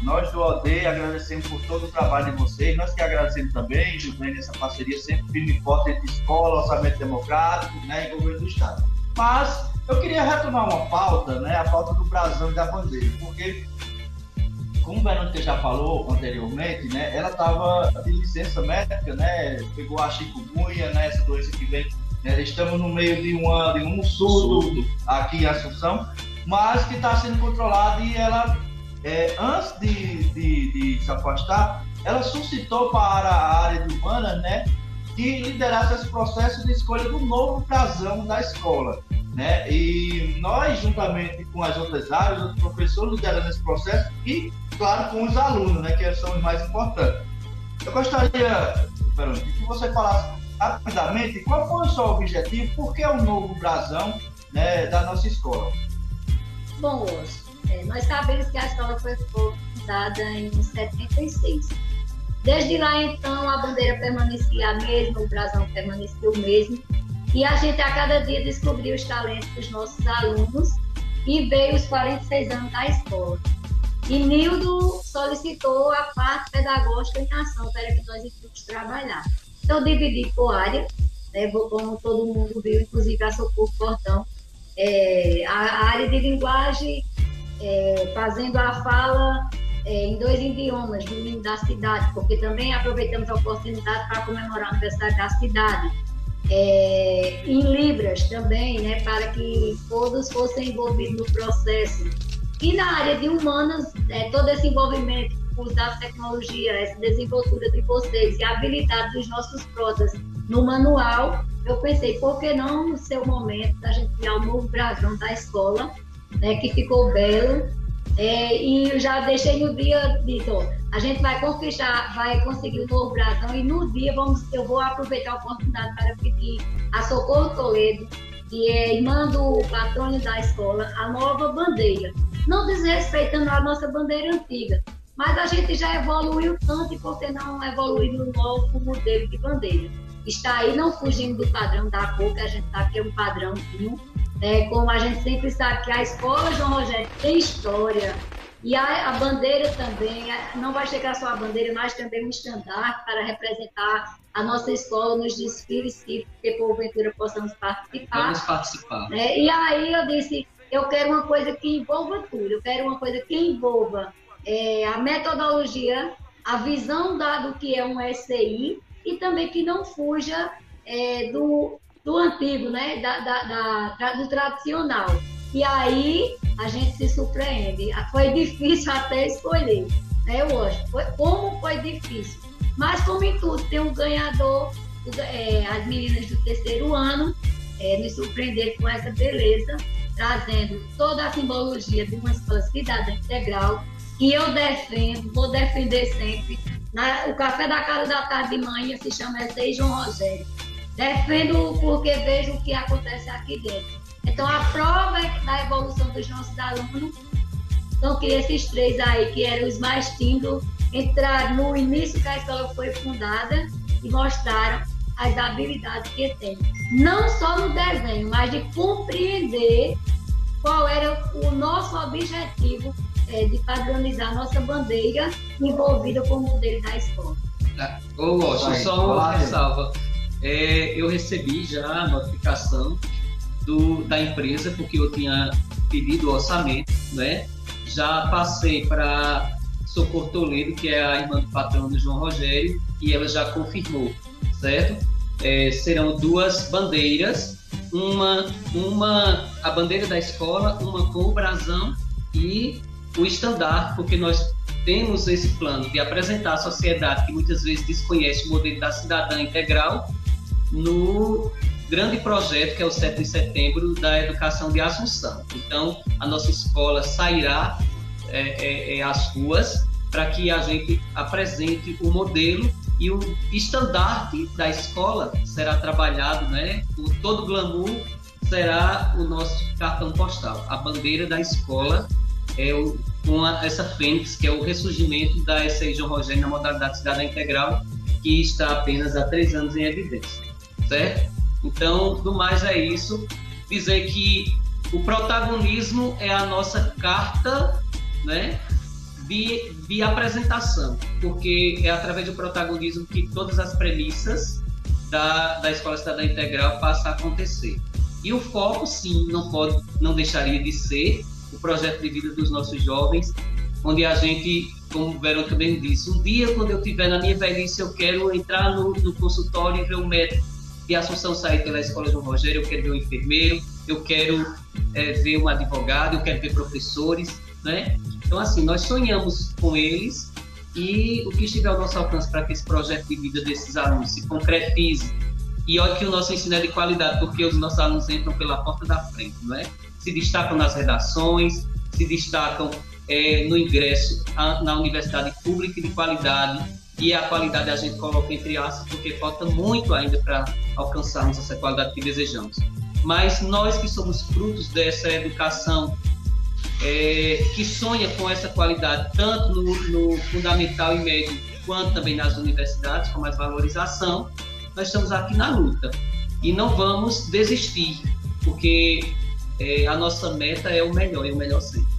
nós do OD agradecemos por todo o trabalho de vocês. Nós que agradecemos também, Juvenil, essa parceria sempre firme e forte entre escola, orçamento democrático né, e governo do Estado. Mas eu queria retomar uma pauta, né, a pauta do brasão e da bandeira, porque, como o Verônica já falou anteriormente, né, ela estava de licença médica, né, pegou a chikungunya, né, essa doença que vem. Né, estamos no meio de, uma, de um surdo aqui em Assunção, mas que está sendo controlado e ela é, antes de, de, de, se afastar, ela suscitou para a área de humana, né, que liderasse esse processo de escolha do novo casão da escola, né? E nós, juntamente com as outras áreas, os professores liderando esse processo e, claro, com os alunos, né, que são os mais importantes. Eu gostaria, Fernando, que você falasse rapidamente qual foi o seu objetivo, por que o novo brasão né, da nossa escola? Bom, é, nós sabemos que a escola foi fundada em 76. Desde lá, então, a bandeira permanecia a mesma, o brasão permanecia o mesmo. E a gente, a cada dia, descobriu os talentos dos nossos alunos e veio os 46 anos da escola. E Nildo solicitou a parte pedagógica em ação para que nós íamos trabalhar. Então, dividi por área, né, como todo mundo viu, inclusive a Socorro Portão, é, a área de linguagem é, fazendo a fala é, em dois idiomas do hino da cidade, porque também aproveitamos a oportunidade para comemorar a aniversário da cidade. É, em Libras também, né, para que todos fossem envolvidos no processo. E na área de humanas, é, todo esse envolvimento da tecnologia, essa desenvoltura de vocês e a habilidade dos nossos protas no manual, eu pensei, por que não no seu momento da gente criar o novo brasão da escola né, que ficou belo. É, e já deixei no dia dito, a gente vai conquistar, vai conseguir o novo brasão e no dia vamos, eu vou aproveitar a oportunidade para pedir a Socorro Toledo, que é irmã do patrônio da escola, a nova bandeira. Não desrespeitando a nossa bandeira antiga, mas a gente já evoluiu tanto e por que não evoluir no novo modelo de bandeira? Está aí não fugindo do padrão da cor, que a gente sabe que é um padrãozinho, é, como a gente sempre sabe que a escola João Rogério tem história, e a, a, bandeira também, não vai chegar só a bandeira, mas também um estandarte para representar a nossa escola nos desfiles que, que porventura possamos participar. Vamos participar. É, e aí eu disse, eu quero uma coisa que envolva tudo, eu quero uma coisa que envolva é, a metodologia, a visão da, do que é um SCI e também que não fuja é, do, do antigo, né? Da, da, da, do tradicional. E aí a gente se surpreende. Foi difícil até escolher, né, hoje. Foi, como foi difícil. Mas como em tudo, tem um ganhador, é, as meninas do terceiro ano é, nos surpreenderam com essa beleza, trazendo toda a simbologia de uma escola cidadã integral, que eu defendo, vou defender sempre. Na, o café da casa da tarde de manhã se chama Essei Rogério Defendo porque vejo o que acontece aqui dentro. Então, a prova da evolução dos nossos alunos são que esses três aí, que eram os mais tímidos, entraram no início que a escola foi fundada e mostraram as habilidades que têm. Não só no desenho, mas de compreender qual era o nosso objetivo é, de padronizar nossa bandeira envolvida com o modelo da escola. Ô, Washington, só uma ressalva é, eu recebi já a notificação do, da empresa, porque eu tinha pedido o orçamento, né? Já passei para Socorro Toledo, que é a irmã do patrão do João Rogério, e ela já confirmou, certo? É, serão duas bandeiras uma, uma, a bandeira da escola, uma com o brasão e o estandarte, porque nós temos esse plano de apresentar à sociedade que muitas vezes desconhece o modelo da cidadã integral no grande projeto que é o 7 de setembro da educação de Assunção. Então, a nossa escola sairá é, é, é, às ruas para que a gente apresente o modelo e o estandarte da escola será trabalhado, né? Com todo o glamour será o nosso cartão postal. A bandeira da escola é o, com a, essa fênix, que é o ressurgimento da SI João Rogério na modalidade cidadã integral, que está apenas há três anos em evidência, certo? Então, do mais é isso. Dizer que o protagonismo é a nossa carta, né? De, de apresentação, porque é através do protagonismo que todas as premissas da, da Escola Cidadã Integral passam a acontecer. E o foco, sim, não pode, não deixaria de ser o projeto de vida dos nossos jovens, onde a gente, como o Verônica bem disse, um dia quando eu estiver na minha velhice, eu quero entrar no, no consultório e ver o médico de Assunção sair pela Escola João Rogério, eu quero ver um enfermeiro, eu quero é, ver um advogado, eu quero ver professores, né? Então, assim, nós sonhamos com eles e o que estiver ao nosso alcance para que esse projeto de vida desses alunos se concretize. E olha que o nosso ensino é de qualidade, porque os nossos alunos entram pela porta da frente, não é? Se destacam nas redações, se destacam é, no ingresso a, na universidade pública de qualidade, e a qualidade a gente coloca entre aspas, porque falta muito ainda para alcançarmos essa qualidade que desejamos. Mas nós que somos frutos dessa educação é, que sonha com essa qualidade, tanto no, no, fundamental e médio, quanto também nas universidades, com mais valorização, nós estamos aqui na luta. E não vamos desistir, porque é, a nossa meta é o melhor, e o melhor sempre.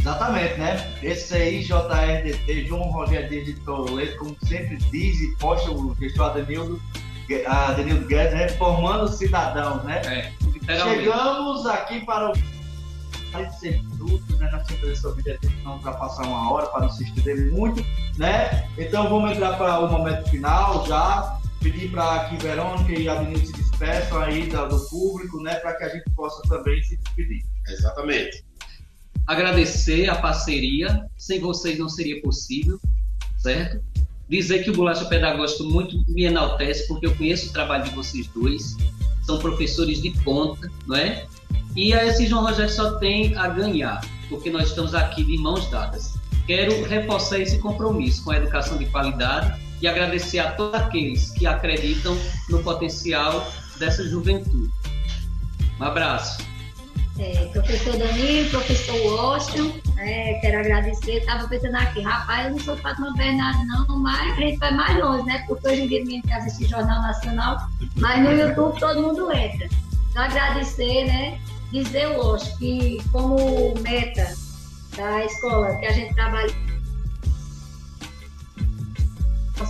Exatamente, né? Esse aí, JRDT, João Rogério de Toledo, como sempre diz e posta o gestor Adenildo, Adenildo Guedes, reformando cidadãos, né? É, Chegamos aqui para o ser fruto, né? Na empresa sobre não ultrapassar uma hora para não se estender muito, né? Então vamos entrar para o momento final já. Pedir para que Verônica e Adenildo se despeçam aí do público, né? Para que a gente possa também se despedir. Exatamente agradecer a parceria, sem vocês não seria possível, certo? Dizer que o Bolacha Pedagógico muito me enaltece, porque eu conheço o trabalho de vocês dois, são professores de ponta, não é? E a esse João Rogério só tem a ganhar, porque nós estamos aqui de mãos dadas. Quero reforçar esse compromisso com a educação de qualidade e agradecer a todos aqueles que acreditam no potencial dessa juventude. Um abraço é, professor Danilo, professor Washington, é, quero agradecer. Estava pensando aqui, rapaz, eu não sou Fátima Bernardo, não, mas a gente vai mais longe, né? Porque hoje em dia ninguém quer assistir Jornal Nacional, mas no YouTube todo mundo entra. Então, agradecer, né? Dizer, Washington, que como meta da escola que a gente trabalha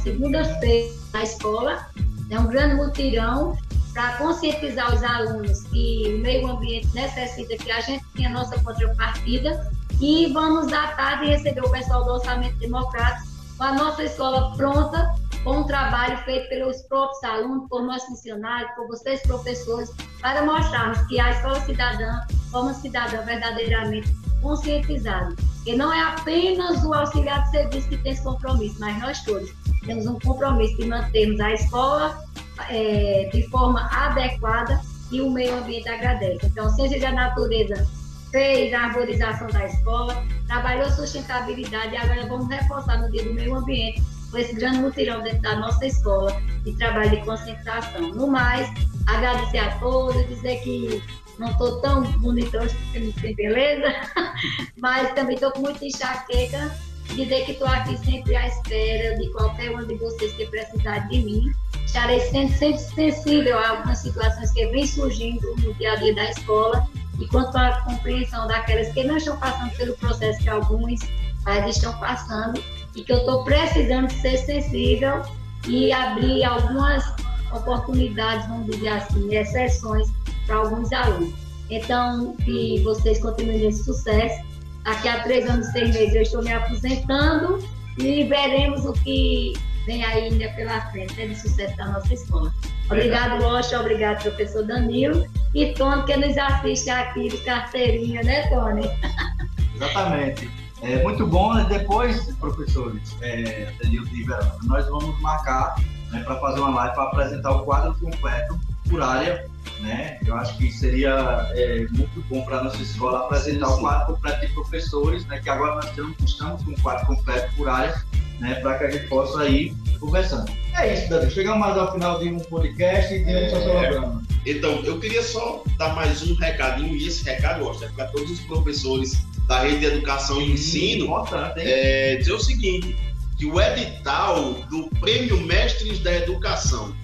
segunda-feira na escola, é um grande mutirão para conscientizar os alunos que o meio ambiente necessita que a gente tenha nossa contrapartida. E vamos à tarde receber o pessoal do Orçamento Democrático com a nossa escola pronta, com um trabalho feito pelos próprios alunos, por nós funcionários, por vocês professores, para mostrarmos que a escola cidadã, como cidadã verdadeiramente conscientizada, que não é apenas o auxiliar de serviço que tem esse compromisso, mas nós todos temos um compromisso de mantermos a escola é, de forma adequada e o meio ambiente agradece. Então, Ciência da Natureza fez a arborização da escola, trabalhou sustentabilidade e agora vamos reforçar no dia do meio ambiente com esse grande mutirão dentro da nossa escola de trabalho de concentração. No mais, agradecer a todos, dizer que não estou tão bonitão tem beleza, *laughs* mas também estou com muita enxaqueca dizer que estou aqui sempre à espera de qualquer um de vocês que precisar de mim. Estarei sempre, sensível a algumas situações que vêm surgindo no dia a dia da escola e quanto à compreensão daquelas que não estão passando pelo processo que alguns pais estão passando e que eu estou precisando ser sensível e abrir algumas oportunidades, vamos dizer assim, exceções para alguns alunos. Então, que vocês continuem esse sucesso Daqui a três anos, seis meses, eu estou me aposentando e veremos o que vem ainda pela frente, né, de sucesso da nossa escola. Obrigado, Rocha, obrigado, professor Danilo e Tony, que nos assiste aqui de carteirinha, né, Tony? *laughs* Exatamente. É muito bom, né? depois, professores, é, Danilo e Verônica, nós vamos marcar né, para fazer uma live para apresentar o quadro completo por área. Né? Eu acho que seria é, muito bom para a nossa escola apresentar sim, sim. o quadro completo de professores, né? que agora nós estamos, estamos com o quadro completo por área, né? para que a gente possa ir conversando. É isso, Dani. Chegamos mais ao final de um podcast e de um é... sociolograma. Então, eu queria só dar mais um recadinho, e esse recado, eu acho, é para todos os professores da rede de educação e ensino, é, dizer o seguinte, que o edital do Prêmio Mestres da Educação,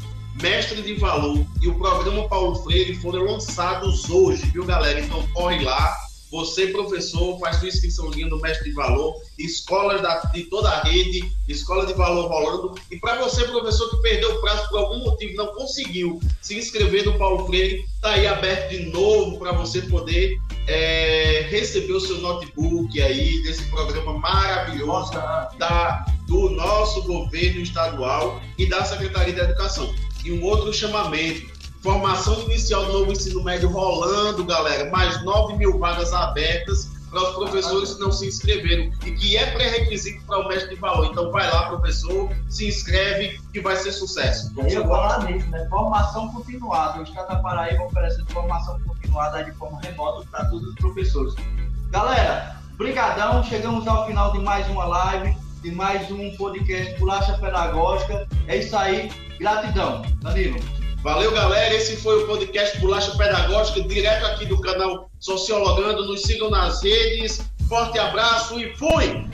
Mestre de Valor e o programa Paulo Freire foram lançados hoje, viu, galera? Então corre lá, você, professor, faz sua inscriçãozinha no Mestre de Valor, escolas da, de toda a rede, escola de valor rolando. E para você, professor, que perdeu o prazo por algum motivo, não conseguiu se inscrever no Paulo Freire, está aí aberto de novo para você poder é, receber o seu notebook aí desse programa maravilhoso da, do nosso governo estadual e da Secretaria da Educação. E um outro chamamento Formação inicial do novo ensino médio rolando, galera. Mais 9 mil vagas abertas para os professores que não se inscreveram e que é pré-requisito para o mestre de valor. Então vai lá, professor, se inscreve que vai ser sucesso. Eu vou falar nisso, né? Formação continuada. O Estado da Paraíba oferece formação continuada de forma remota para todos os professores. Galera, brigadão. Chegamos ao final de mais uma live, de mais um podcast Bolacha Pedagógica. É isso aí. Gratidão. Danilo. Valeu, galera. Esse foi o podcast Bolacha Pedagógica, direto aqui do canal Sociologando. Nos sigam nas redes. Forte abraço e fui!